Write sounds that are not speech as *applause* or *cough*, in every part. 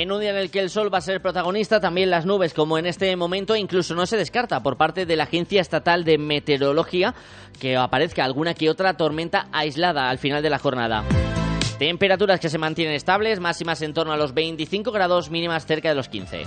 En un día en el que el sol va a ser protagonista, también las nubes, como en este momento, incluso no se descarta por parte de la Agencia Estatal de Meteorología que aparezca alguna que otra tormenta aislada al final de la jornada. Temperaturas que se mantienen estables, máximas en torno a los 25 grados, mínimas cerca de los 15.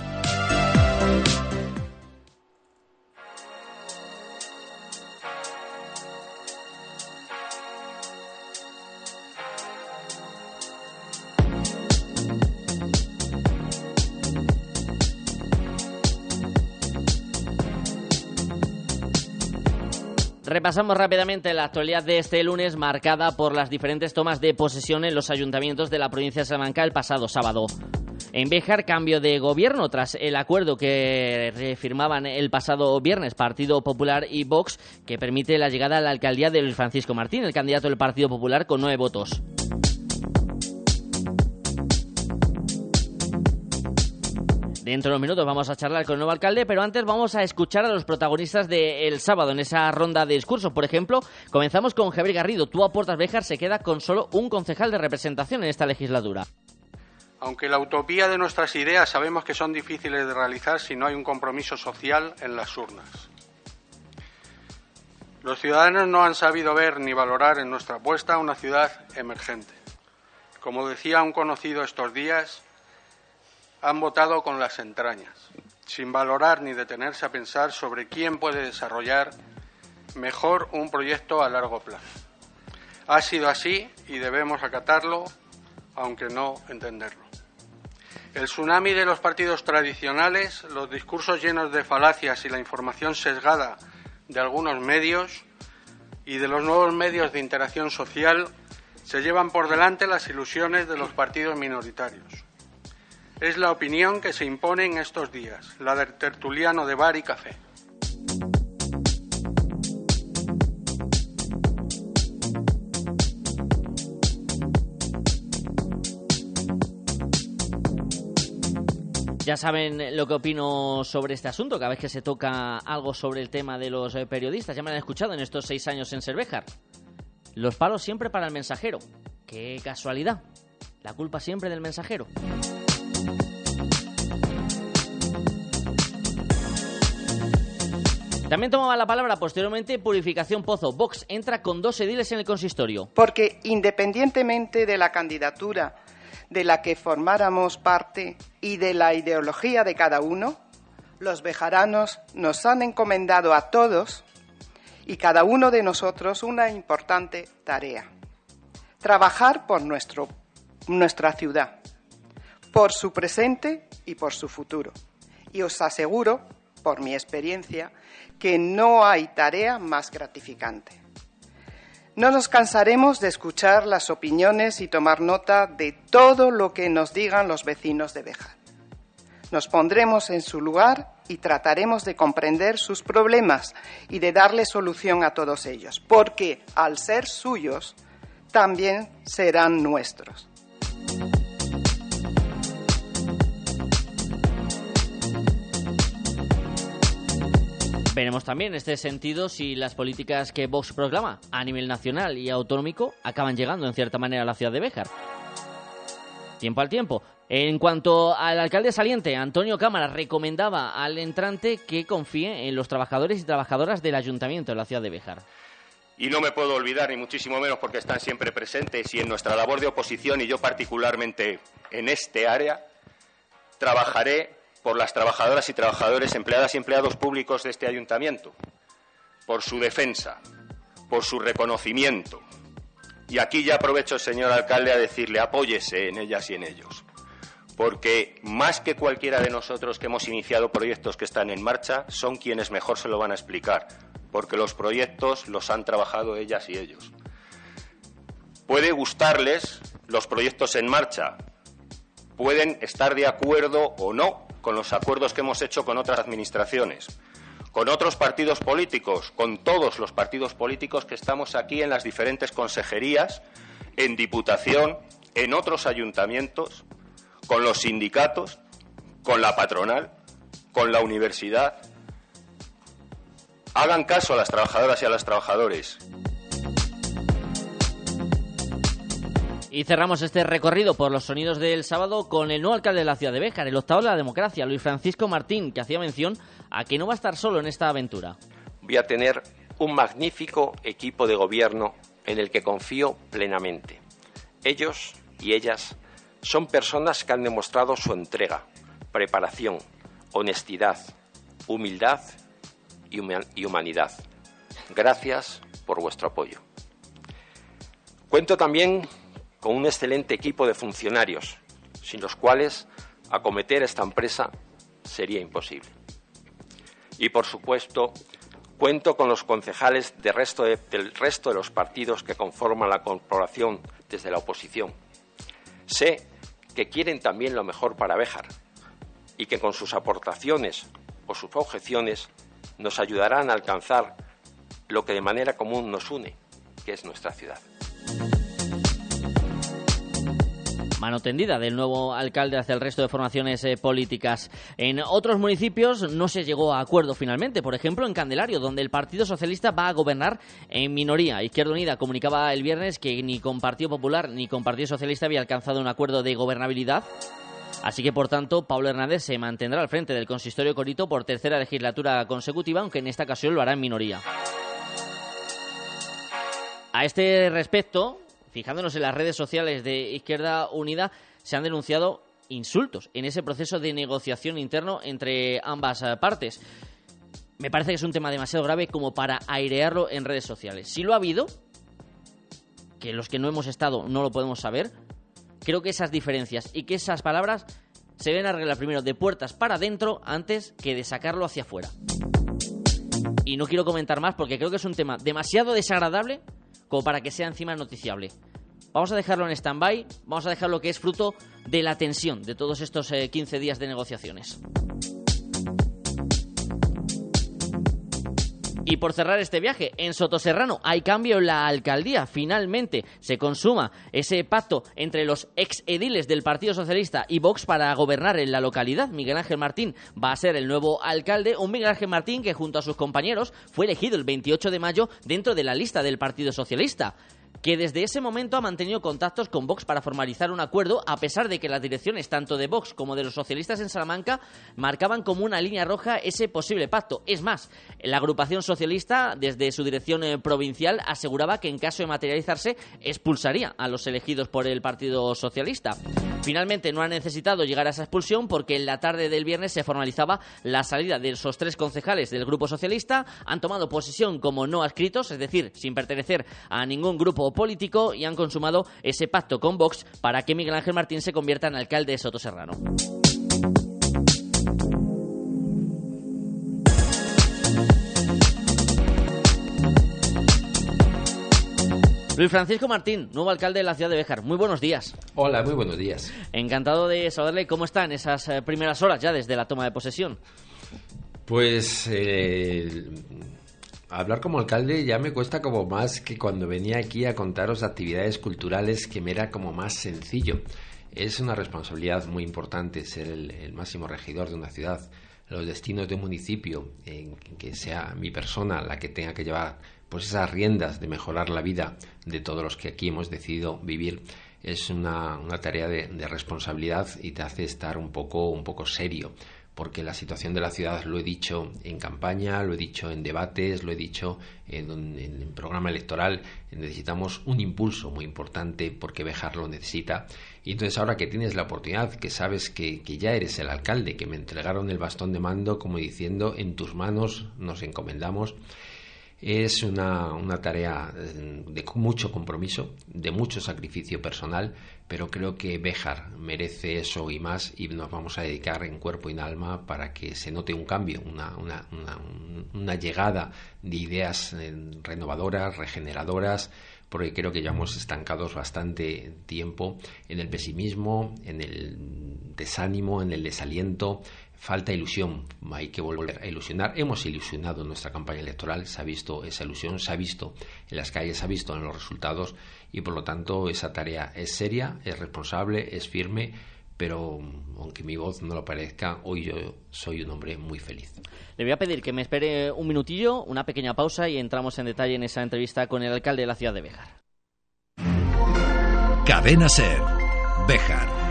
Repasamos rápidamente la actualidad de este lunes marcada por las diferentes tomas de posesión en los ayuntamientos de la provincia de Salamanca el pasado sábado. En Béjar, cambio de gobierno tras el acuerdo que firmaban el pasado viernes Partido Popular y Vox, que permite la llegada a la alcaldía de Luis Francisco Martín, el candidato del Partido Popular, con nueve votos. Dentro de unos minutos vamos a charlar con el nuevo alcalde, pero antes vamos a escuchar a los protagonistas del sábado en esa ronda de discursos. Por ejemplo, comenzamos con Javier Garrido. Tú aportas Béjar se queda con solo un concejal de representación en esta legislatura. Aunque la utopía de nuestras ideas sabemos que son difíciles de realizar si no hay un compromiso social en las urnas. Los ciudadanos no han sabido ver ni valorar en nuestra apuesta una ciudad emergente. Como decía un conocido estos días, han votado con las entrañas, sin valorar ni detenerse a pensar sobre quién puede desarrollar mejor un proyecto a largo plazo. Ha sido así y debemos acatarlo, aunque no entenderlo. El tsunami de los partidos tradicionales, los discursos llenos de falacias y la información sesgada de algunos medios y de los nuevos medios de interacción social se llevan por delante las ilusiones de los partidos minoritarios. Es la opinión que se impone en estos días, la del tertuliano de bar y café. Ya saben lo que opino sobre este asunto, cada vez que se toca algo sobre el tema de los eh, periodistas. Ya me han escuchado en estos seis años en Cervejar. Los palos siempre para el mensajero. Qué casualidad. La culpa siempre del mensajero. También tomaba la palabra posteriormente Purificación Pozo. Vox entra con dos ediles en el consistorio. Porque independientemente de la candidatura de la que formáramos parte y de la ideología de cada uno, los bejaranos nos han encomendado a todos y cada uno de nosotros una importante tarea. Trabajar por nuestro, nuestra ciudad, por su presente y por su futuro. Y os aseguro, por mi experiencia, que no hay tarea más gratificante. No nos cansaremos de escuchar las opiniones y tomar nota de todo lo que nos digan los vecinos de Bejar. Nos pondremos en su lugar y trataremos de comprender sus problemas y de darle solución a todos ellos, porque al ser suyos, también serán nuestros. Veremos también en este sentido si las políticas que Vox proclama a nivel nacional y autonómico acaban llegando en cierta manera a la ciudad de Béjar. Tiempo al tiempo. En cuanto al alcalde saliente, Antonio Cámara recomendaba al entrante que confíe en los trabajadores y trabajadoras del ayuntamiento de la ciudad de Béjar. Y no me puedo olvidar, ni muchísimo menos porque están siempre presentes y en nuestra labor de oposición y yo particularmente en este área, trabajaré por las trabajadoras y trabajadores, empleadas y empleados públicos de este ayuntamiento, por su defensa, por su reconocimiento. Y aquí ya aprovecho, señor alcalde, a decirle apóyese en ellas y en ellos, porque más que cualquiera de nosotros que hemos iniciado proyectos que están en marcha, son quienes mejor se lo van a explicar, porque los proyectos los han trabajado ellas y ellos. Puede gustarles los proyectos en marcha, pueden estar de acuerdo o no con los acuerdos que hemos hecho con otras administraciones, con otros partidos políticos, con todos los partidos políticos que estamos aquí en las diferentes consejerías, en Diputación, en otros ayuntamientos, con los sindicatos, con la patronal, con la universidad. Hagan caso a las trabajadoras y a los trabajadores. Y cerramos este recorrido por los sonidos del sábado con el nuevo alcalde de la ciudad de Béjar, el octavo de la democracia, Luis Francisco Martín, que hacía mención a que no va a estar solo en esta aventura. Voy a tener un magnífico equipo de gobierno en el que confío plenamente. Ellos y ellas son personas que han demostrado su entrega, preparación, honestidad, humildad y humanidad. Gracias por vuestro apoyo. Cuento también con un excelente equipo de funcionarios, sin los cuales acometer esta empresa sería imposible. Y, por supuesto, cuento con los concejales del resto de los partidos que conforman la corporación desde la oposición. Sé que quieren también lo mejor para Béjar y que con sus aportaciones o sus objeciones nos ayudarán a alcanzar lo que de manera común nos une, que es nuestra ciudad. Mano tendida del nuevo alcalde hacia el resto de formaciones eh, políticas. En otros municipios no se llegó a acuerdo finalmente, por ejemplo en Candelario, donde el Partido Socialista va a gobernar en minoría. Izquierda Unida comunicaba el viernes que ni con Partido Popular ni con Partido Socialista había alcanzado un acuerdo de gobernabilidad. Así que, por tanto, Pablo Hernández se mantendrá al frente del consistorio Corito por tercera legislatura consecutiva, aunque en esta ocasión lo hará en minoría. A este respecto, fijándonos en las redes sociales de Izquierda Unida, se han denunciado insultos en ese proceso de negociación interno entre ambas eh, partes. Me parece que es un tema demasiado grave como para airearlo en redes sociales. Si lo ha habido, que los que no hemos estado no lo podemos saber, creo que esas diferencias y que esas palabras se ven arreglar primero de puertas para adentro antes que de sacarlo hacia afuera. Y no quiero comentar más porque creo que es un tema demasiado desagradable como para que sea encima noticiable. Vamos a dejarlo en stand-by, vamos a dejarlo que es fruto de la tensión de todos estos 15 eh, días de negociaciones. Y por cerrar este viaje, en Sotoserrano hay cambio en la alcaldía. Finalmente se consuma ese pacto entre los ex ediles del Partido Socialista y Vox para gobernar en la localidad. Miguel Ángel Martín va a ser el nuevo alcalde. Un Miguel Ángel Martín que junto a sus compañeros fue elegido el 28 de mayo dentro de la lista del Partido Socialista que desde ese momento ha mantenido contactos con Vox para formalizar un acuerdo, a pesar de que las direcciones tanto de Vox como de los socialistas en Salamanca marcaban como una línea roja ese posible pacto. Es más, la agrupación socialista, desde su dirección eh, provincial, aseguraba que en caso de materializarse expulsaría a los elegidos por el Partido Socialista. Finalmente no ha necesitado llegar a esa expulsión porque en la tarde del viernes se formalizaba la salida de esos tres concejales del Grupo Socialista. Han tomado posesión como no adscritos, es decir, sin pertenecer a ningún grupo político y han consumado ese pacto con Vox para que Miguel Ángel Martín se convierta en alcalde de Soto Serrano. Luis Francisco Martín, nuevo alcalde de la ciudad de Béjar. Muy buenos días. Hola, muy buenos días. Encantado de saberle cómo están esas eh, primeras horas ya desde la toma de posesión. Pues eh, hablar como alcalde ya me cuesta como más que cuando venía aquí a contaros actividades culturales que me era como más sencillo. Es una responsabilidad muy importante ser el, máximo regidor de una ciudad, los destinos de un municipio, en que sea mi persona la que tenga que llevar pues esas riendas de mejorar la vida de todos los que aquí hemos decidido vivir es una, tarea de, de, responsabilidad y te hace estar un poco, un poco serio porque la situación de la ciudad lo he dicho en campaña, lo he dicho en debates, lo he dicho en, el programa electoral, necesitamos un impulso muy importante porque Bejar lo necesita. Y entonces ahora que tienes la oportunidad, que sabes que ya eres el alcalde, que me entregaron el bastón de mando como diciendo, en tus manos nos encomendamos, es una, una, tarea eh, de mucho compromiso, de mucho sacrificio personal, pero creo que Béjar merece eso y más y nos vamos a dedicar en cuerpo y en alma para que se note un cambio, una, una, una llegada de ideas eh, renovadoras, regeneradoras, porque creo que llevamos estancados bastante tiempo en el pesimismo, en el desánimo, en el desaliento, falta ilusión, hay que volver a ilusionar. Hemos ilusionado en nuestra campaña electoral, se ha visto esa ilusión, se ha visto en las calles, se ha visto en los resultados y por lo tanto esa tarea es seria, es responsable, es firme, pero aunque mi voz no lo parezca, hoy yo soy un hombre muy feliz. Le voy a pedir que me espere un minutillo, una pequeña pausa y entramos en detalle en esa entrevista con el alcalde de la ciudad de Béjar. Cadena Ser. Bejar.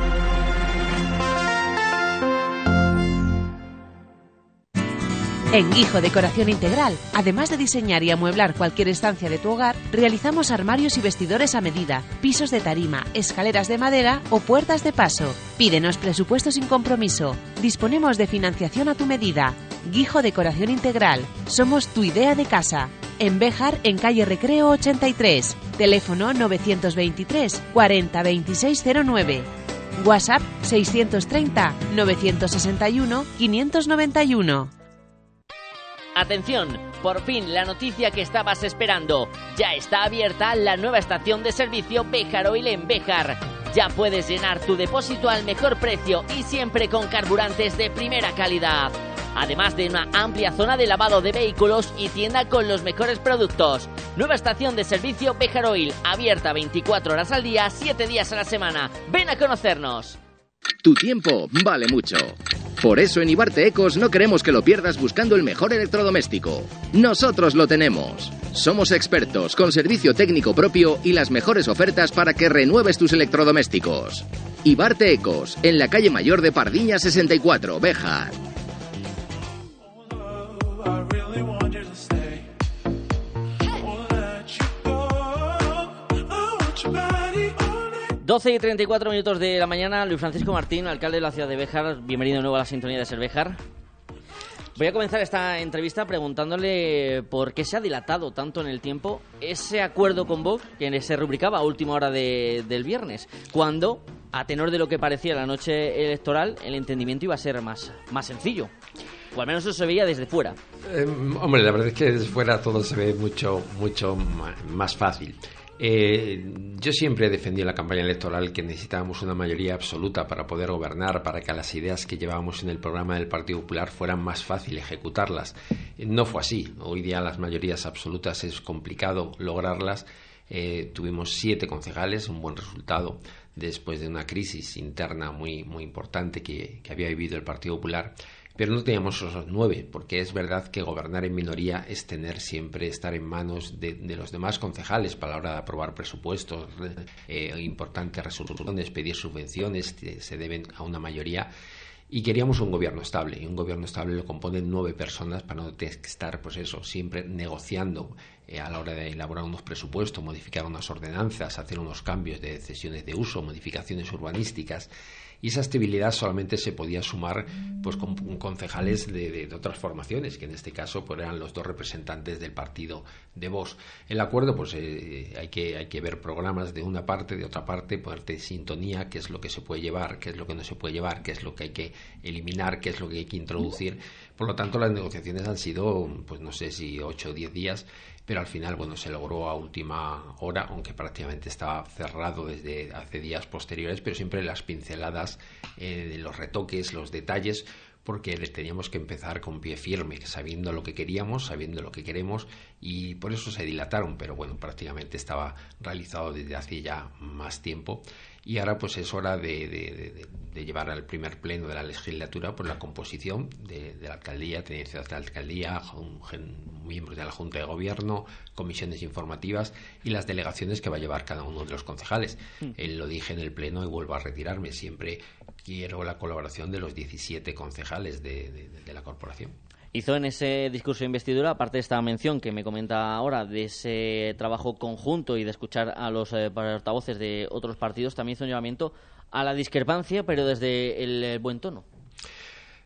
En Guijo Decoración Integral, además de diseñar y amueblar cualquier estancia de tu hogar, realizamos armarios y vestidores a medida, pisos de tarima, escaleras de madera o puertas de paso. Pídenos presupuesto sin compromiso. Disponemos de financiación a tu medida. Guijo Decoración Integral. Somos tu idea de casa. En Béjar, en calle Recreo 83. Teléfono 923 40 2609. WhatsApp 630 961 591. Atención, por fin la noticia que estabas esperando. Ya está abierta la nueva estación de servicio Béjar Oil en Béjar. Ya puedes llenar tu depósito al mejor precio y siempre con carburantes de primera calidad. Además de una amplia zona de lavado de vehículos y tienda con los mejores productos. Nueva estación de servicio Béjar Oil, abierta 24 horas al día, 7 días a la semana. Ven a conocernos. Tu tiempo vale mucho. Por eso en Ibarte Ecos no queremos que lo pierdas buscando el mejor electrodoméstico. Nosotros lo tenemos. Somos expertos con servicio técnico propio y las mejores ofertas para que renueves tus electrodomésticos. Ibarte Ecos, en la calle mayor de Pardiña 64, Bejar. 12 y 34 minutos de la mañana, Luis Francisco Martín, alcalde de la ciudad de Béjar, bienvenido de nuevo a la sintonía de Ser Voy a comenzar esta entrevista preguntándole por qué se ha dilatado tanto en el tiempo ese acuerdo con Vox que se rubricaba a última hora del viernes, cuando, a tenor de lo que parecía la noche electoral, el entendimiento iba a ser más, más sencillo. O al menos eso se veía desde fuera. Eh, hombre, la verdad es que desde fuera todo se ve mucho, mucho más fácil. Eh, yo siempre he defendido en la campaña electoral que necesitábamos una mayoría absoluta para poder gobernar, para que las ideas que llevábamos en el programa del Partido Popular fueran más fácil ejecutarlas. Eh, no fue así. Hoy día las mayorías absolutas es complicado lograrlas. Eh, tuvimos siete concejales, un buen resultado después de una crisis interna muy, muy importante que había vivido el Partido Popular pero no teníamos esos nueve, porque es verdad que gobernar en minoría es tener siempre, estar en manos de, los demás concejales para la hora de aprobar presupuestos, eh, importantes resoluciones, pedir subvenciones, se deben a una mayoría. Y queríamos un gobierno estable, y un gobierno estable lo componen nueve personas para no tener que estar, pues eso, siempre negociando eh, a la hora de elaborar unos presupuestos, modificar unas ordenanzas, hacer unos cambios de cesiones de uso, modificaciones urbanísticas y esa estabilidad solamente se podía sumar pues con, concejales de, otras formaciones, que en este caso pues, eran los dos representantes del partido de Vox. El acuerdo, pues eh, hay, que, hay que ver programas de una parte, de otra parte, ponerte sintonía, qué es lo que se puede llevar, qué es lo que no se puede llevar, qué es lo que hay que eliminar, qué es lo que hay que introducir. Por lo tanto, las negociaciones han sido, pues no sé si ocho o diez días pero al final bueno se logró a última hora aunque prácticamente estaba cerrado desde hace días posteriores pero siempre las pinceladas eh, los retoques los detalles porque teníamos que empezar con pie firme, sabiendo lo que queríamos, sabiendo lo que queremos, y por eso se dilataron, pero bueno, prácticamente estaba realizado desde hace ya más tiempo y ahora pues es hora de, llevar al primer pleno de la legislatura pues la composición de, la alcaldía, tenencias de la alcaldía, miembros de la Junta de Gobierno, comisiones informativas y las delegaciones que va a llevar cada uno de los concejales. Mm. Él lo dije en el pleno y vuelvo a retirarme. Siempre quiero la colaboración de los 17 concejales de la corporación. Hizo en ese discurso de investidura, aparte de esta mención que me comenta ahora, de ese trabajo conjunto y de escuchar a los eh, portavoces de otros partidos, también hizo un llamamiento a la discrepancia, pero desde el eh, buen tono.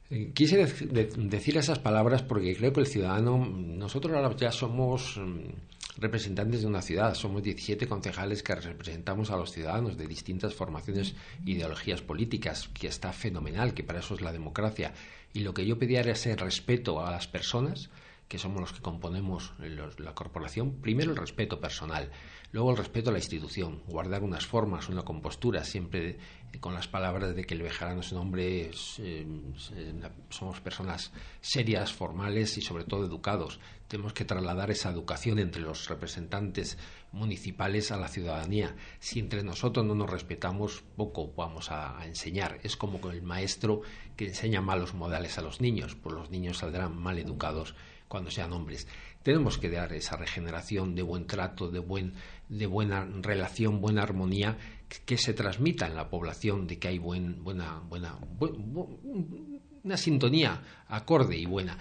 Eh, quise decir esas palabras porque creo que el ciudadano, nosotros ahora ya somos mm, representantes de una ciudad, somos 17 concejales que representamos a los ciudadanos de distintas formaciones ideologías políticas, que está fenomenal, que para eso es la democracia y lo que yo pedía era ese respeto a las personas, que somos los que componemos la corporación, primero el respeto personal, luego el respeto a la institución, guardar unas formas, una compostura, siempre con las palabras de que el vejarano es un hombre, eh, somos personas serias, formales y sobre todo educados. Tenemos que trasladar esa educación entre los representantes municipales a la ciudadanía. Si entre nosotros no nos respetamos, poco vamos a, enseñar. Es como con el maestro que enseña malos modales a los niños, pues los niños saldrán mal educados cuando sean hombres. Tenemos que dar esa regeneración de buen trato, de, buen, de buena relación, buena armonía, que, se transmita en la población de que hay buen, buena, buena, una sintonía acorde y buena.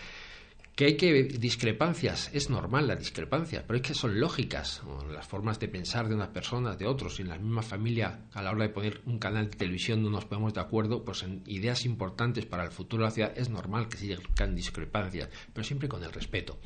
Que hay que discrepancias, es normal la discrepancia, pero es que son lógicas las formas de pensar de unas personas, de otros, en la misma familia, a la hora de poner un canal de televisión no nos ponemos de acuerdo, pues en ideas importantes para el futuro de la ciudad es normal que lleguen discrepancias, pero siempre con el respeto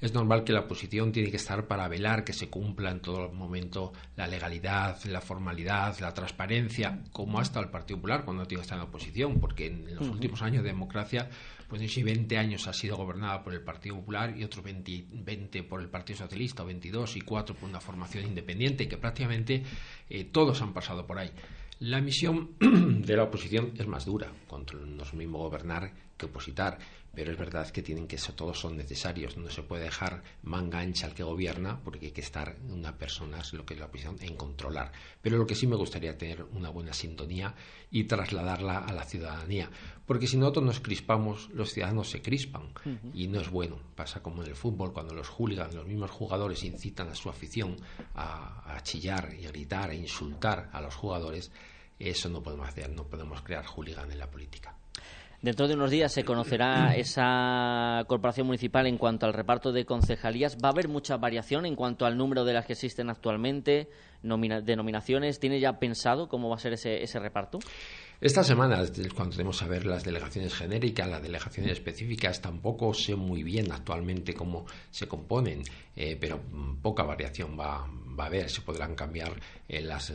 es normal que la oposición tiene que estar para velar que se cumpla en todo momento la legalidad, la formalidad, la transparencia, como ha estado el Partido Popular cuando ha estado en la oposición, porque en los últimos años de democracia, pues si 20 años ha sido gobernada por el Partido Popular y otros 20, por el Partido Socialista, o 22 y 4 por una formación independiente, que prácticamente eh, todos han pasado por ahí. La misión *clears throat* de la oposición es más dura, contra no es mismo gobernar que opositar, pero es verdad que tienen que todos son necesarios, no se puede dejar manga ancha al que gobierna, porque hay que estar una persona, es lo que es la oposición, en controlar. Pero lo que sí me gustaría tener una buena sintonía y trasladarla a la ciudadanía, porque si nosotros nos crispamos, los ciudadanos se crispan y no es bueno. Pasa como en el fútbol, cuando los hooligans, los mismos jugadores incitan a su afición a, chillar y a gritar, a insultar a los jugadores, eso no podemos hacer, no podemos crear hooligan en la política. Dentro de unos días se conocerá *clears throat* esa corporación municipal en cuanto al reparto de concejalías. ¿Va a haber mucha variación en cuanto al número de las que existen actualmente, denominaciones? ¿Tiene ya pensado cómo va a ser ese, ese reparto? Esta semana, cuando tenemos a ver las delegaciones genéricas, las delegaciones específicas, tampoco sé muy bien actualmente cómo se componen, eh, pero poca variación va, va, a haber. Se podrán cambiar eh, las, eh,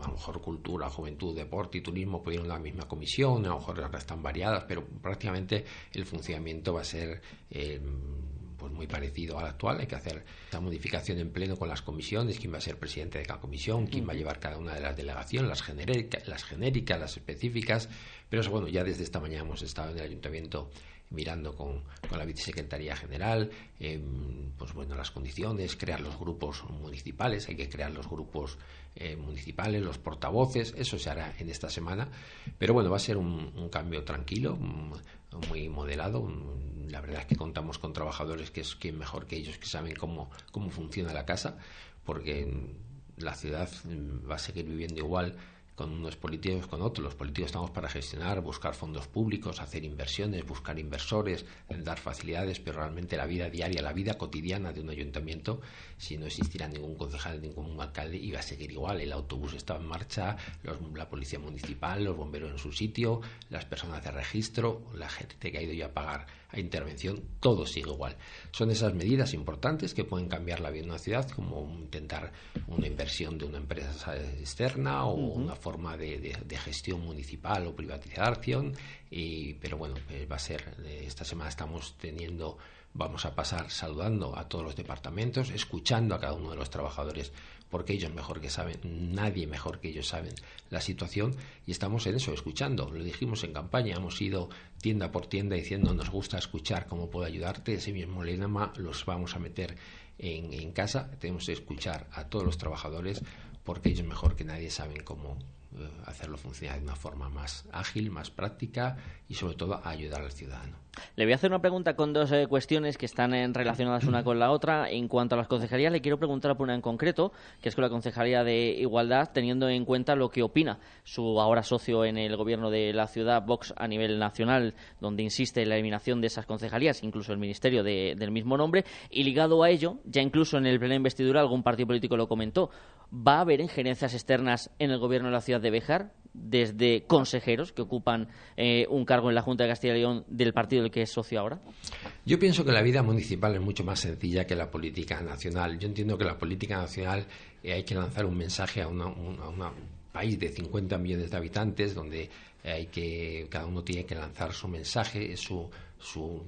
a lo mejor cultura, juventud, deporte y turismo, pudieron la misma comisión, a lo mejor están variadas, pero prácticamente el funcionamiento va a ser pues muy parecido al actual. Hay que hacer esa modificación en pleno con las comisiones, quién va a ser presidente de cada comisión, quién va a llevar cada una de las delegaciones, las, genéricas, las genéricas, las específicas. Pero eso, bueno, ya desde esta mañana hemos estado en el ayuntamiento mirando con, la vicesecretaría general, em, pues bueno, las condiciones, crear los grupos municipales, hay que crear los grupos eh, municipales, los portavoces, eso se hará en esta semana, pero bueno, va a ser un, cambio tranquilo, muy moderado, la verdad es que contamos con trabajadores que es quien mejor que ellos, que saben cómo, cómo funciona la casa, porque la ciudad va a seguir viviendo igual con unos políticos con otros. Los políticos estamos para gestionar, buscar fondos públicos, hacer inversiones, buscar inversores, dar facilidades, pero realmente la vida diaria, la vida cotidiana de un ayuntamiento, si no existiera ningún concejal, ningún alcalde, iba a seguir igual. El autobús estaba en marcha, la policía municipal, los bomberos en su sitio, las personas de registro, la gente que ha ido ya a pagar a intervención, todo sigue igual. Son esas medidas importantes que pueden cambiar la vida de una ciudad, como intentar una inversión de una empresa externa o una forma de, gestión municipal o privatización. Y, pero bueno, eh, va a ser, eh, esta semana estamos teniendo vamos a pasar saludando a todos los departamentos, escuchando a cada uno de los trabajadores porque ellos mejor que saben, nadie mejor que ellos saben la situación y estamos en eso, escuchando. Lo dijimos en campaña, hemos ido tienda por tienda diciendo nos gusta escuchar cómo puedo ayudarte, ese mismo lema los vamos a meter en, casa, tenemos que escuchar a todos los trabajadores porque ellos mejor que nadie saben cómo, hacerlo funcionar de una forma más ágil, más práctica y sobre todo ayudar al ciudadano. Le voy a hacer una pregunta con dos eh, cuestiones que están eh, relacionadas una con la otra. En cuanto a las concejalías, le quiero preguntar por una en concreto, que es con la Concejalía de Igualdad, teniendo en cuenta lo que opina su ahora socio en el gobierno de la ciudad, Vox, a nivel nacional, donde insiste en la eliminación de esas concejalías, incluso el ministerio del mismo nombre, y ligado a ello, ya incluso en el pleno investidura algún partido político lo comentó, ¿va a haber injerencias externas en el gobierno de la ciudad de Béjar? desde consejeros que ocupan eh, un cargo en la Junta de Castilla y León del partido del que es socio ahora? Yo pienso que la vida municipal es mucho más sencilla que la política nacional. Yo entiendo que la política nacional eh, hay que lanzar un mensaje a, un país de 50 millones de habitantes donde hay que cada uno tiene que lanzar su mensaje, su, su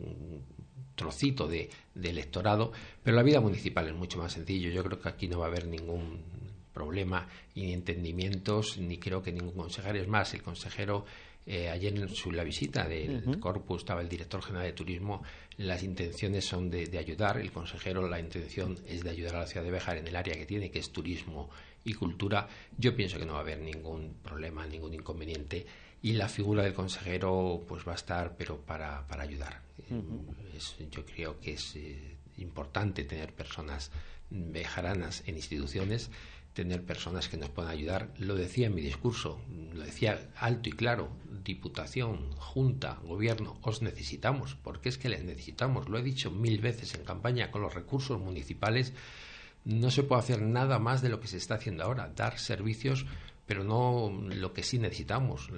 trocito de, de electorado, pero la vida municipal es mucho más sencillo. Yo creo que aquí no va a haber ningún problema ni entendimientos, ni creo que ningún consejero. Es más, el consejero eh, ayer en su, la visita del Corpus estaba el director general de turismo. Las intenciones son de, ayudar. El consejero, la intención es de ayudar a la ciudad de Béjar en el área que tiene, que es turismo y cultura, yo pienso que no va a haber ningún problema, ningún inconveniente y la figura del consejero pues va a estar pero para, para ayudar. yo creo que es eh, importante tener personas bejaranas en instituciones tener personas que nos puedan ayudar. Lo decía en mi discurso, lo decía alto y claro, Diputación, Junta, Gobierno, os necesitamos, porque es que les necesitamos. Lo he dicho mil veces en campaña, con los recursos municipales no se puede hacer nada más de lo que se está haciendo ahora, dar servicios pero no lo que sí necesitamos,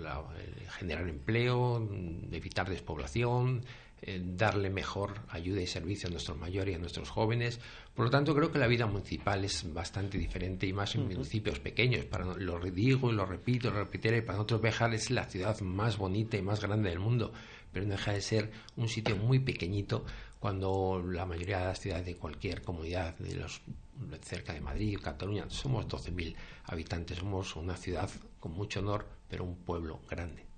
generar empleo, evitar despoblación, eh, darle mejor ayuda y servicio a nuestros mayores y a nuestros jóvenes. Por lo tanto, creo que la vida municipal es bastante diferente y más en municipios pequeños. Para, lo digo y lo repito, lo repetiré, para nosotros Bejar es la ciudad más bonita y más grande del mundo, pero no deja de ser un sitio muy pequeñito cuando la mayoría de las ciudades de cualquier comunidad de los cerca de Madrid, Cataluña, somos 12.000 habitantes, somos una ciudad con mucho honor, pero un pueblo grande.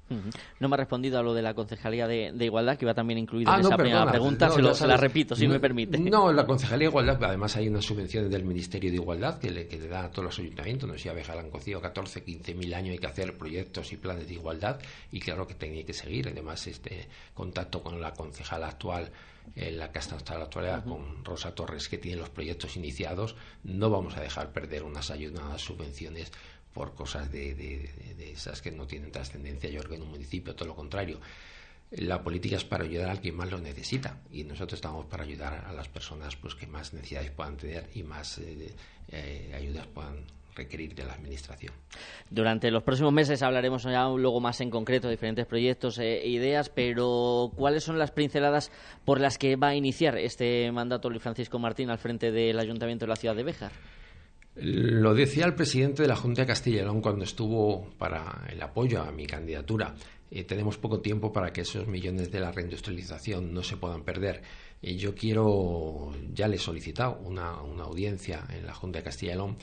No me ha respondido a lo de la Concejalía de, Igualdad, que iba también incluido ah, en esa primera pregunta. se, la repito, si me permite. No, la Concejalía de Igualdad, además hay unas subvenciones del Ministerio de Igualdad que le, que le da a todos los ayuntamientos. No sé si a cocido 14, 15 mil años, hay que hacer proyectos y planes de igualdad y claro que tenía que seguir. Además, este contacto con la concejala actual en la que hasta la actualidad con Rosa Torres, que tiene los proyectos iniciados, no vamos a dejar perder unas ayudas, unas subvenciones por cosas de, de, esas que no tienen trascendencia, yo creo que en un municipio, todo lo contrario. La política es para ayudar al que más lo necesita y nosotros estamos para ayudar a las personas pues que más necesidades puedan tener y más eh, eh, ayudas puedan requerir de la Administración. Durante los próximos meses hablaremos ya luego más en concreto de diferentes proyectos e ideas, pero ¿cuáles son las pinceladas por las que va a iniciar este mandato Luis Francisco Martín al frente del Ayuntamiento de la ciudad de Béjar? Lo decía el presidente de la Junta de Castilla y León cuando estuvo para el apoyo a mi candidatura. Eh, tenemos poco tiempo para que esos millones de la reindustrialización no se puedan perder. y yo quiero, ya le he solicitado una, una audiencia en la Junta de Castilla y León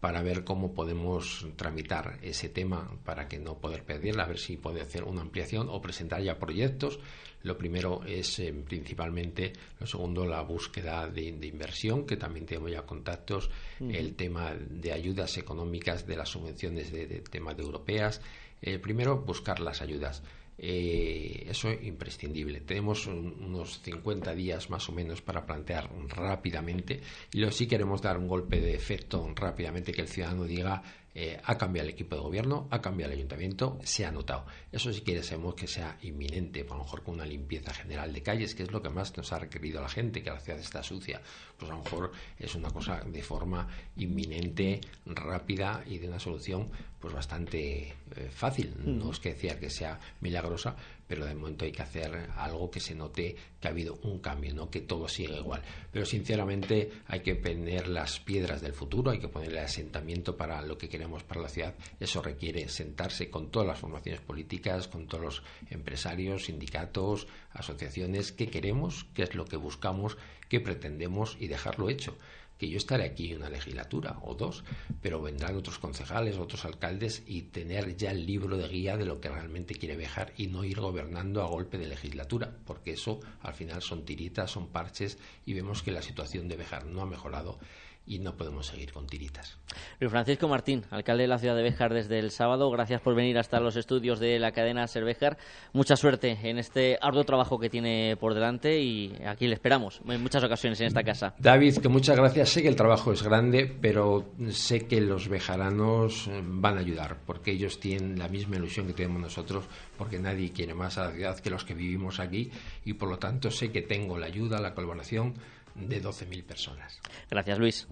para ver cómo podemos tramitar ese tema para que no poder perderla, a ver si puede hacer una ampliación o presentar ya proyectos. Lo primero es eh, principalmente, lo segundo, la búsqueda de, inversión, que también tenemos ya contactos, el tema de ayudas económicas de las subvenciones de, de temas de europeas. Eh, primero, buscar las ayudas. Eh, eso es imprescindible. Tenemos unos 50 días más o menos para plantear rápidamente y luego sí queremos dar un golpe de efecto rápidamente que el ciudadano diga eh, ha cambiado el equipo de gobierno, ha cambiado el ayuntamiento, se ha notado. Eso si queremos que sea inminente, a lo mejor con una limpieza general de calles, que es lo que más nos ha requerido la gente, que la ciudad está sucia. Pues a lo mejor es una cosa de forma inminente, rápida y de una solución pues bastante eh, fácil. No es que decir que sea milagrosa, pero de momento hay que hacer algo que se note que ha habido un cambio, no que todo siga igual. Pero sinceramente hay que poner las piedras del futuro, hay que ponerle asentamiento para lo que queremos para la ciudad. Eso requiere sentarse con todas las formaciones políticas, con todos los empresarios, sindicatos, asociaciones, qué queremos, qué es lo que buscamos, qué pretendemos y dejarlo hecho que yo estaré aquí una legislatura o dos, pero vendrán otros concejales, otros alcaldes y tener ya el libro de guía de lo que realmente quiere dejar y no ir gobernando a golpe de legislatura, porque eso al final son tiritas, son parches y vemos que la situación de Bejar no ha mejorado y no podemos seguir con tiritas. Luis Francisco Martín, alcalde de la ciudad de Béjar desde el sábado, gracias por venir hasta los estudios de la cadena Cervejar. Mucha suerte en este arduo trabajo que tiene por delante y aquí le esperamos en muchas ocasiones en esta casa. David, que muchas gracias. Sé que el trabajo es grande, pero sé que los bejaranos eh, van a ayudar porque ellos tienen la misma ilusión que tenemos nosotros, porque nadie quiere más a la ciudad que los que vivimos aquí y por lo tanto sé que tengo la ayuda, la colaboración de 12.000 personas. Gracias, Luis.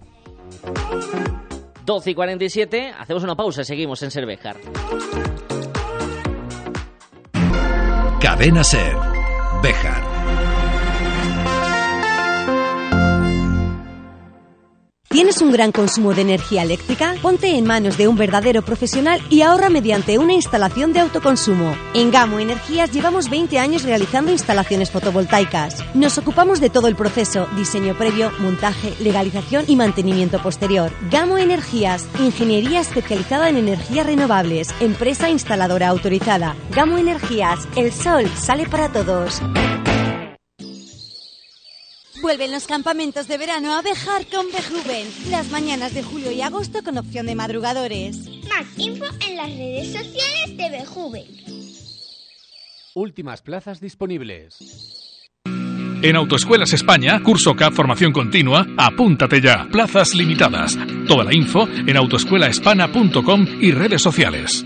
12 y 47, hacemos una pausa, seguimos en Cervejar. Cadena Ser, Bejar. ¿Tienes un gran consumo de energía eléctrica? Ponte en manos de un verdadero profesional y ahorra mediante una instalación de autoconsumo. En Gamo Energías llevamos 20 años realizando instalaciones fotovoltaicas. Nos ocupamos de todo el proceso, diseño previo, montaje, legalización y mantenimiento posterior. Gamo Energías, ingeniería especializada en energías renovables, empresa instaladora autorizada. Gamo Energías, el sol sale para todos. Vuelven los campamentos de verano a Bejar con Bejuven. Las mañanas de julio y agosto con opción de madrugadores. Más info en las redes sociales de Bejuven. Últimas plazas disponibles. En Autoescuelas España, curso CAP Formación Continua, apúntate ya. Plazas limitadas. Toda la info en autoescuelahispana.com y redes sociales.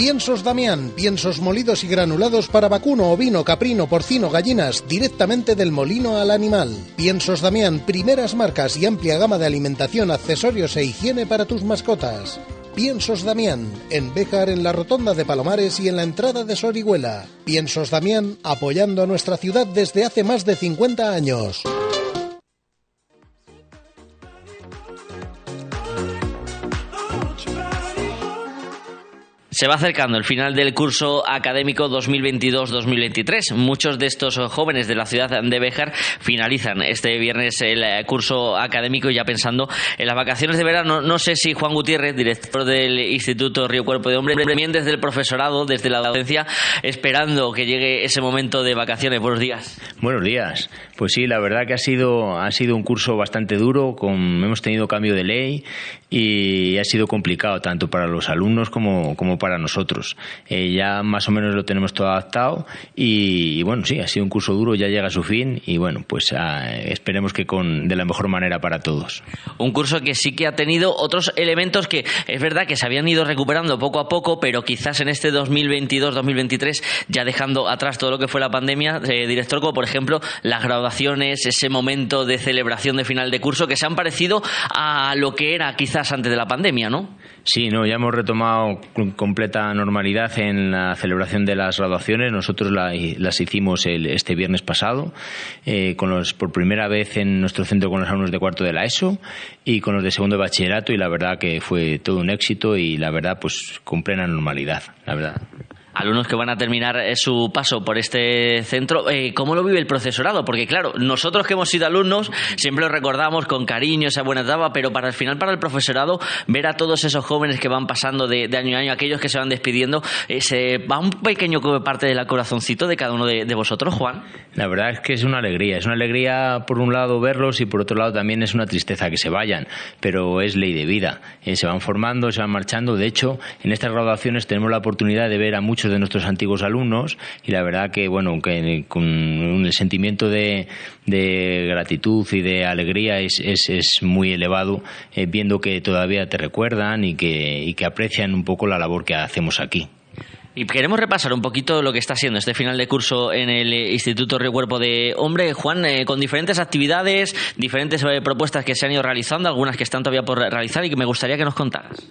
Piensos Damián, piensos molidos y granulados para vacuno, ovino, caprino, porcino, gallinas, directamente del molino al animal. Piensos Damián, primeras marcas y amplia gama de alimentación, accesorios e higiene para tus mascotas. Piensos Damián, en Béjar, en la Rotonda de Palomares y en la entrada de Sorihuela. Piensos Damián, apoyando a nuestra ciudad desde hace más de 50 años. Se va acercando el final del curso académico 2022-2023. Muchos de estos jóvenes de la ciudad de Béjar finalizan este viernes el eh, curso académico ya pensando en las vacaciones de verano. No sé si Juan Gutiérrez, director del Instituto Río Cuerpo de Hombre, también desde el profesorado, desde la docencia, esperando que llegue ese momento de vacaciones. Buenos días. Buenos días. Pues sí, la verdad que ha sido, ha sido un curso bastante duro, con, hemos tenido cambio de ley y ha sido complicado tanto para los alumnos como, como para nosotros. Eh, ya más o menos lo tenemos todo adaptado y, bueno, sí, ha sido un curso duro, ya llega a su fin y bueno, pues ah, esperemos que con de la mejor manera para todos. Un curso que sí que ha tenido otros elementos que es verdad que se habían ido recuperando poco a poco, pero quizás en este 2022-2023 ya dejando atrás todo lo que fue la pandemia, eh, director, como por ejemplo las graduaciones, ese momento de celebración de final de curso que se han parecido a lo que era quizás antes de la pandemia, ¿no? Sí, no, ya hemos retomado completa normalidad en la celebración de las graduaciones. Nosotros las hicimos el, este viernes pasado, eh, con los, por primera vez en nuestro centro con los alumnos de cuarto de la ESO y con los de segundo de bachillerato y la verdad que fue todo un éxito y la verdad pues con plena normalidad, la verdad alumnos que van a terminar eh, su paso por este centro. Eh, ¿Cómo lo vive el profesorado? Porque claro, nosotros que hemos sido alumnos siempre lo recordamos con cariño esa buena etapa, pero para el final, para el profesorado, ver a todos esos jóvenes que van pasando de, año a año, aquellos que se van despidiendo, eh, se va un pequeño parte del corazoncito de cada uno de, vosotros, Juan. La verdad es que es una alegría. Es una alegría, por un lado, verlos y por otro lado también es una tristeza que se vayan, pero es ley de vida. se van formando, se van marchando. De hecho, en estas graduaciones tenemos la oportunidad de ver a muchos de nuestros antiguos alumnos y la verdad que, bueno, que con el sentimiento de, gratitud y de alegría es, es, muy elevado eh, viendo que todavía te recuerdan y que, y que aprecian un poco la labor que hacemos aquí. Y queremos repasar un poquito lo que está siendo este final de curso en el Instituto Río Cuerpo de Hombre, Juan, eh, con diferentes actividades, diferentes eh, propuestas que se han ido realizando, algunas que están todavía por realizar y que me gustaría que nos contaras.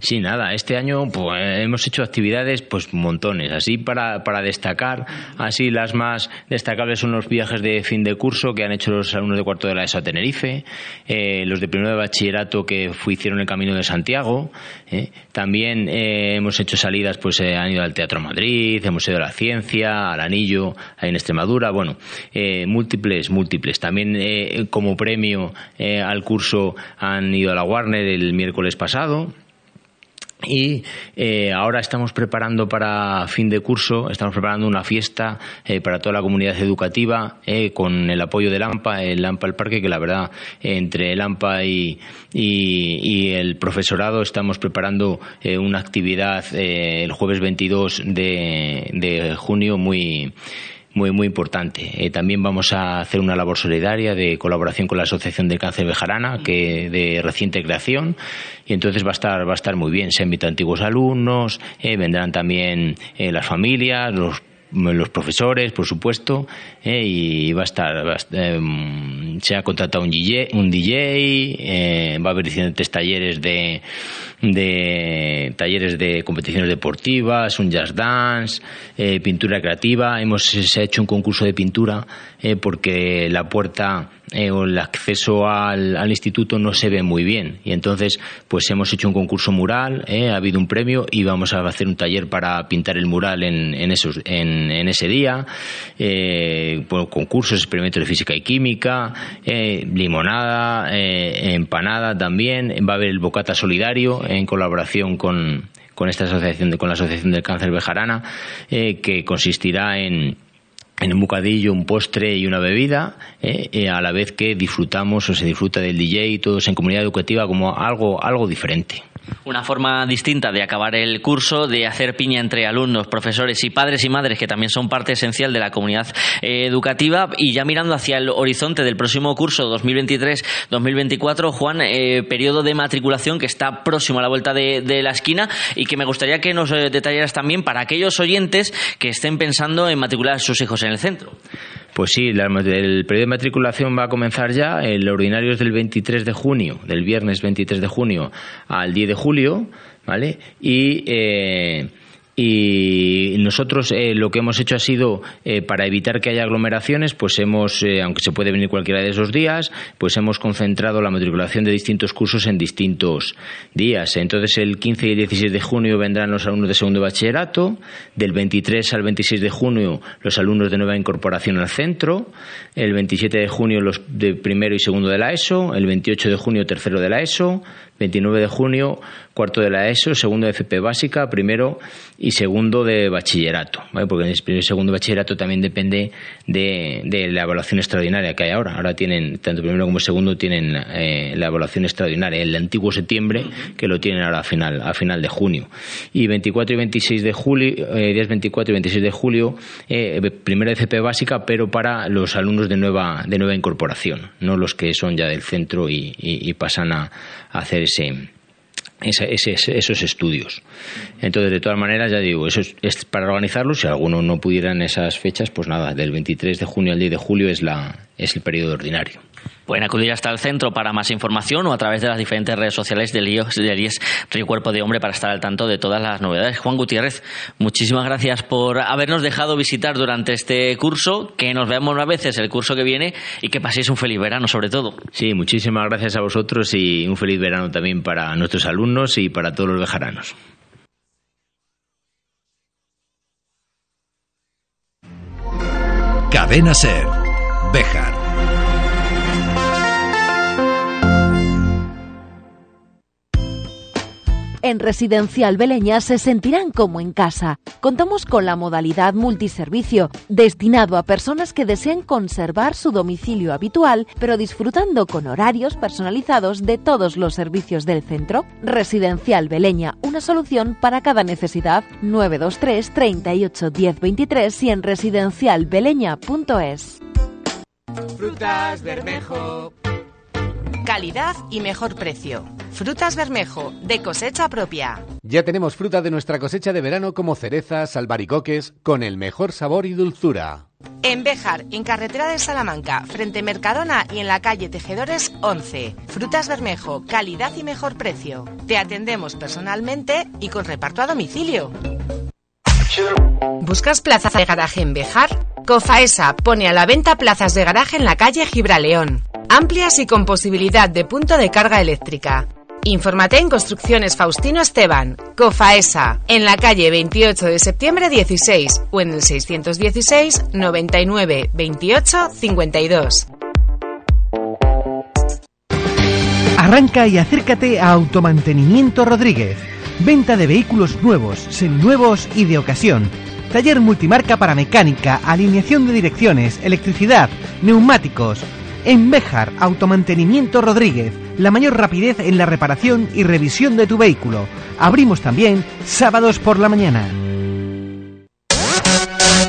Sí, nada, este año pues, hemos hecho actividades pues montones, así para, para destacar, así las más destacables son los viajes de fin de curso que han hecho los alumnos de cuarto de la ESO a Tenerife, eh, los de primero de bachillerato que hicieron el Camino de Santiago, también hemos hecho salidas, pues han ido al Teatro Madrid, hemos ido a la Ciencia, al Anillo, en Extremadura, bueno, eh, múltiples, múltiples. También eh, como premio eh, al curso han ido a la Warner el miércoles pasado y eh, ahora estamos preparando para fin de curso, estamos preparando una fiesta eh, para toda la comunidad educativa eh, con el apoyo del AMPA, el AMPA el Parque, que la verdad entre el AMPA y, el profesorado estamos preparando una actividad el jueves 22 de, de junio muy muy, muy importante. Eh, también vamos a hacer una labor solidaria de colaboración con la Asociación del Cáncer Bejarana, que de reciente creación, y entonces va a estar, va a estar muy bien. Se invitan antiguos alumnos, eh, vendrán también eh, las familias, los los profesores, por supuesto, y va a estar, se ha contratado un DJ, un DJ va a haber diferentes talleres de, de talleres de competiciones deportivas, un jazz dance, eh, pintura creativa. Hemos se ha hecho un concurso de pintura eh, porque la puerta eh, o el acceso al, instituto no se ve muy bien. Y entonces pues hemos hecho un concurso mural, ha habido un premio y vamos a hacer un taller para pintar el mural en, en, esos, en, en ese día, concursos, experimentos de física y química, limonada, empanada también, va a haber el bocata solidario en colaboración con, con esta asociación, con la Asociación del Cáncer Bejarana, eh, que consistirá en en un bocadillo, un postre y una bebida, eh, eh, a la vez que disfrutamos o se disfruta del DJ todos en comunidad educativa como algo, algo diferente. Una forma distinta de acabar el curso, de hacer piña entre alumnos, profesores y padres y madres, que también son parte esencial de la comunidad eh, educativa. Y ya mirando hacia el horizonte del próximo curso 2023-2024, Juan, eh, periodo de matriculación que está próximo a la vuelta de, de la esquina y que me gustaría que nos eh, detallaras también para aquellos oyentes que estén pensando en matricular a sus hijos en el centro. Pues sí, el periodo de matriculación va a comenzar ya. El ordinario es del 23 de junio, del viernes 23 de junio al 10 de julio, ¿vale? Y. Eh, y nosotros eh, lo que hemos hecho ha sido eh, para evitar que haya aglomeraciones pues hemos eh, aunque se puede venir cualquiera de esos días pues hemos concentrado la matriculación de distintos cursos en distintos días. Entonces el 15 y el 16 de junio vendrán los alumnos de segundo bachillerato del 23 al 26 de junio los alumnos de nueva incorporación al centro el 27 de junio los de primero y segundo de la ESO el 28 de junio tercero de la ESO 29 de junio, cuarto de la ESO, segundo de FP básica, primero y segundo de bachillerato, porque en el primer y segundo de bachillerato también depende de, la evaluación extraordinaria que hay ahora. Ahora tienen, tanto primero como segundo, tienen eh, la evaluación extraordinaria, el antiguo septiembre, que lo tienen ahora a final, a final de junio. Y 24 y 26 de julio, eh, días 24 y 26 de julio, eh, primero de FP básica, pero para los alumnos de nueva, de nueva incorporación, no los que son ya del centro y pasan a hacer ese, esos estudios. Entonces, de todas maneras, ya digo, eso es, para organizarlo. Si alguno no pudiera en esas fechas, pues nada, del 23 de junio al 10 de julio es, la, es el periodo ordinario. Pueden acudir hasta el centro para más información o a través de las diferentes redes sociales del IES, del Río Cuerpo de Hombre para estar al tanto de todas las novedades. Juan Gutiérrez, muchísimas gracias por habernos dejado visitar durante este curso, que nos veamos a veces el curso que viene y que paséis un feliz verano sobre todo. Sí, muchísimas gracias a vosotros y un feliz verano también para nuestros alumnos y para todos los bejaranos. Cadena Ser, En Residencial Beleña se sentirán como en casa. Contamos con la modalidad multiservicio, destinado a personas que desean conservar su domicilio habitual, pero disfrutando con horarios personalizados de todos los servicios del centro. Residencial Beleña, una solución para cada necesidad. 923 38 10 23 y en residencialbeleña.es. Frutas Bermejo Calidad y mejor precio. Frutas Bermejo, de cosecha propia. Ya tenemos fruta de nuestra cosecha de verano como cerezas, albaricoques, con el mejor sabor y dulzura. En Béjar, en carretera de Salamanca, frente Mercadona y en la calle Tejedores 11. Frutas Bermejo, calidad y mejor precio. Te atendemos personalmente y con reparto a domicilio. ¿Buscas plaza de garaje en Bejar? Cofaesa pone a la venta plazas de garaje en la calle Gibraleón amplias y con posibilidad de punto de carga eléctrica. Infórmate en Construcciones Faustino Esteban, COFAESA, en la calle 28 de septiembre 16 o en el 616 99 28 52. Arranca y acércate a Automantenimiento Rodríguez. Venta de vehículos nuevos, seminuevos y de ocasión. Taller multimarca para mecánica, alineación de direcciones, electricidad, neumáticos en Bejar, Automantenimiento Rodríguez, la mayor rapidez en la reparación y revisión de tu vehículo. Abrimos también sábados por la mañana.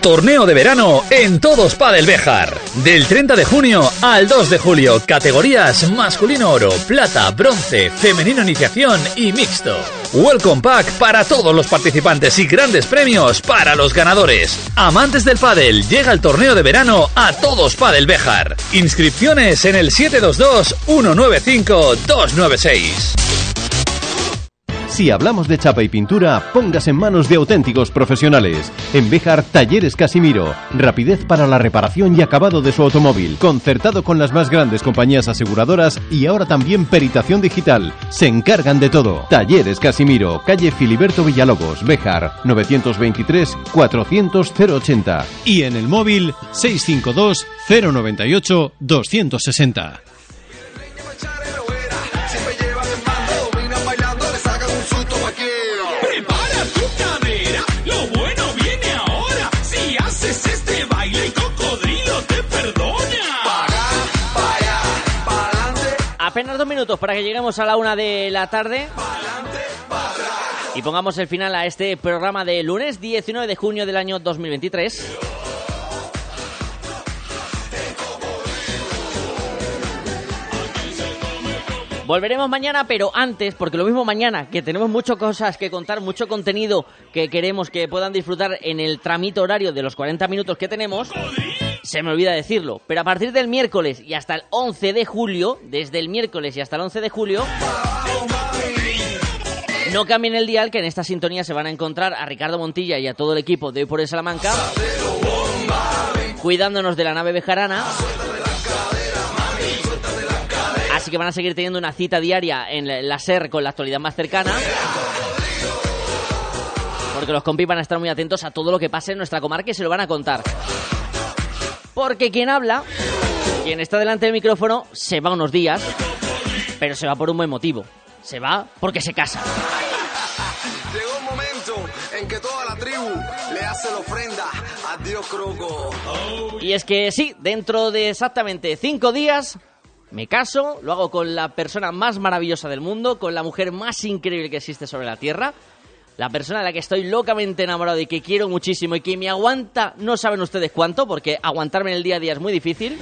Torneo de verano en Todos Padel Bejar. Del 30 de junio al 2 de julio. Categorías masculino oro, plata, bronce, femenino iniciación y mixto. Welcome Pack para todos los participantes y grandes premios para los ganadores. Amantes del pádel, llega el torneo de verano a Todos Padel Bejar. Inscripciones en el 722 195 296. Si hablamos de chapa y pintura, pongas en manos de auténticos profesionales. En Bejar, Talleres Casimiro. Rapidez para la reparación y acabado de su automóvil. Concertado con las más grandes compañías aseguradoras y ahora también peritación digital. Se encargan de todo. Talleres Casimiro. Calle Filiberto Villalobos, Bejar. 923 400 080. Y en el móvil 652 098 260. Apenas dos minutos para que lleguemos a la una de la tarde. Y pongamos el final a este programa de lunes 19 de junio del año 2023. Volveremos mañana, pero antes, porque lo mismo mañana, que tenemos muchas cosas que contar, mucho contenido que queremos que puedan disfrutar en el tramito horario de los 40 minutos que tenemos, se me olvida decirlo, pero a partir del miércoles y hasta el 11 de julio, desde el miércoles y hasta el 11 de julio, no cambien el dial, que en esta sintonía se van a encontrar a Ricardo Montilla y a todo el equipo de Hoy por el Salamanca, cuidándonos de la nave bejarana. Así que van a seguir teniendo una cita diaria en la SER con la actualidad más cercana. Porque los compis van a estar muy atentos a todo lo que pase en nuestra comarca y se lo van a contar. Porque quien habla, quien está delante del micrófono, se va unos días, pero se va por un buen motivo. Se va porque se casa. Llegó un momento en que toda la tribu le hace la ofrenda a Dios Croco. Y es que sí, dentro de exactamente cinco días me caso, lo hago con la persona más maravillosa del mundo, con la mujer más increíble que existe sobre la Tierra, la persona de la que estoy locamente enamorado y que quiero muchísimo y que me aguanta, no saben ustedes cuánto, porque aguantarme en el día a día es muy difícil.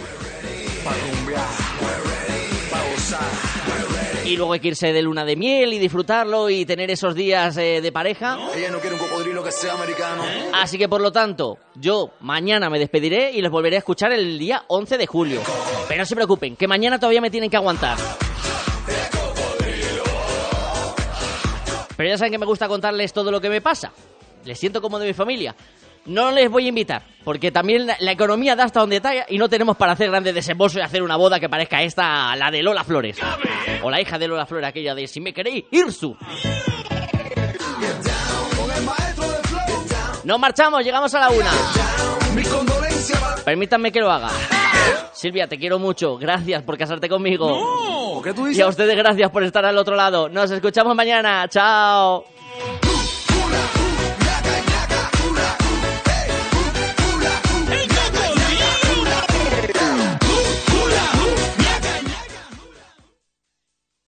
Y luego hay que irse de luna de miel y disfrutarlo y tener esos días eh, de pareja. Ella no quiere un cocodrilo que sea americano. Así que por lo tanto, yo mañana me despediré y los volveré a escuchar el día 11 de julio. Pero no se preocupen, que mañana todavía me tienen que aguantar. Pero ya saben que me gusta contarles todo lo que me pasa. Les siento como de mi familia. No les voy a invitar, porque también la, economía da hasta donde está y no tenemos para hacer grandes desembolsos y hacer una boda que parezca esta, la de Lola Flores. O la hija de Lola Flores, aquella de Si me queréis, Irsu. Nos marchamos, llegamos a la una. Permítanme que lo haga. Silvia, te quiero mucho. Gracias por casarte conmigo. No, ¿Qué tú dices? Y a ustedes gracias por estar al otro lado. Nos escuchamos mañana. Chao.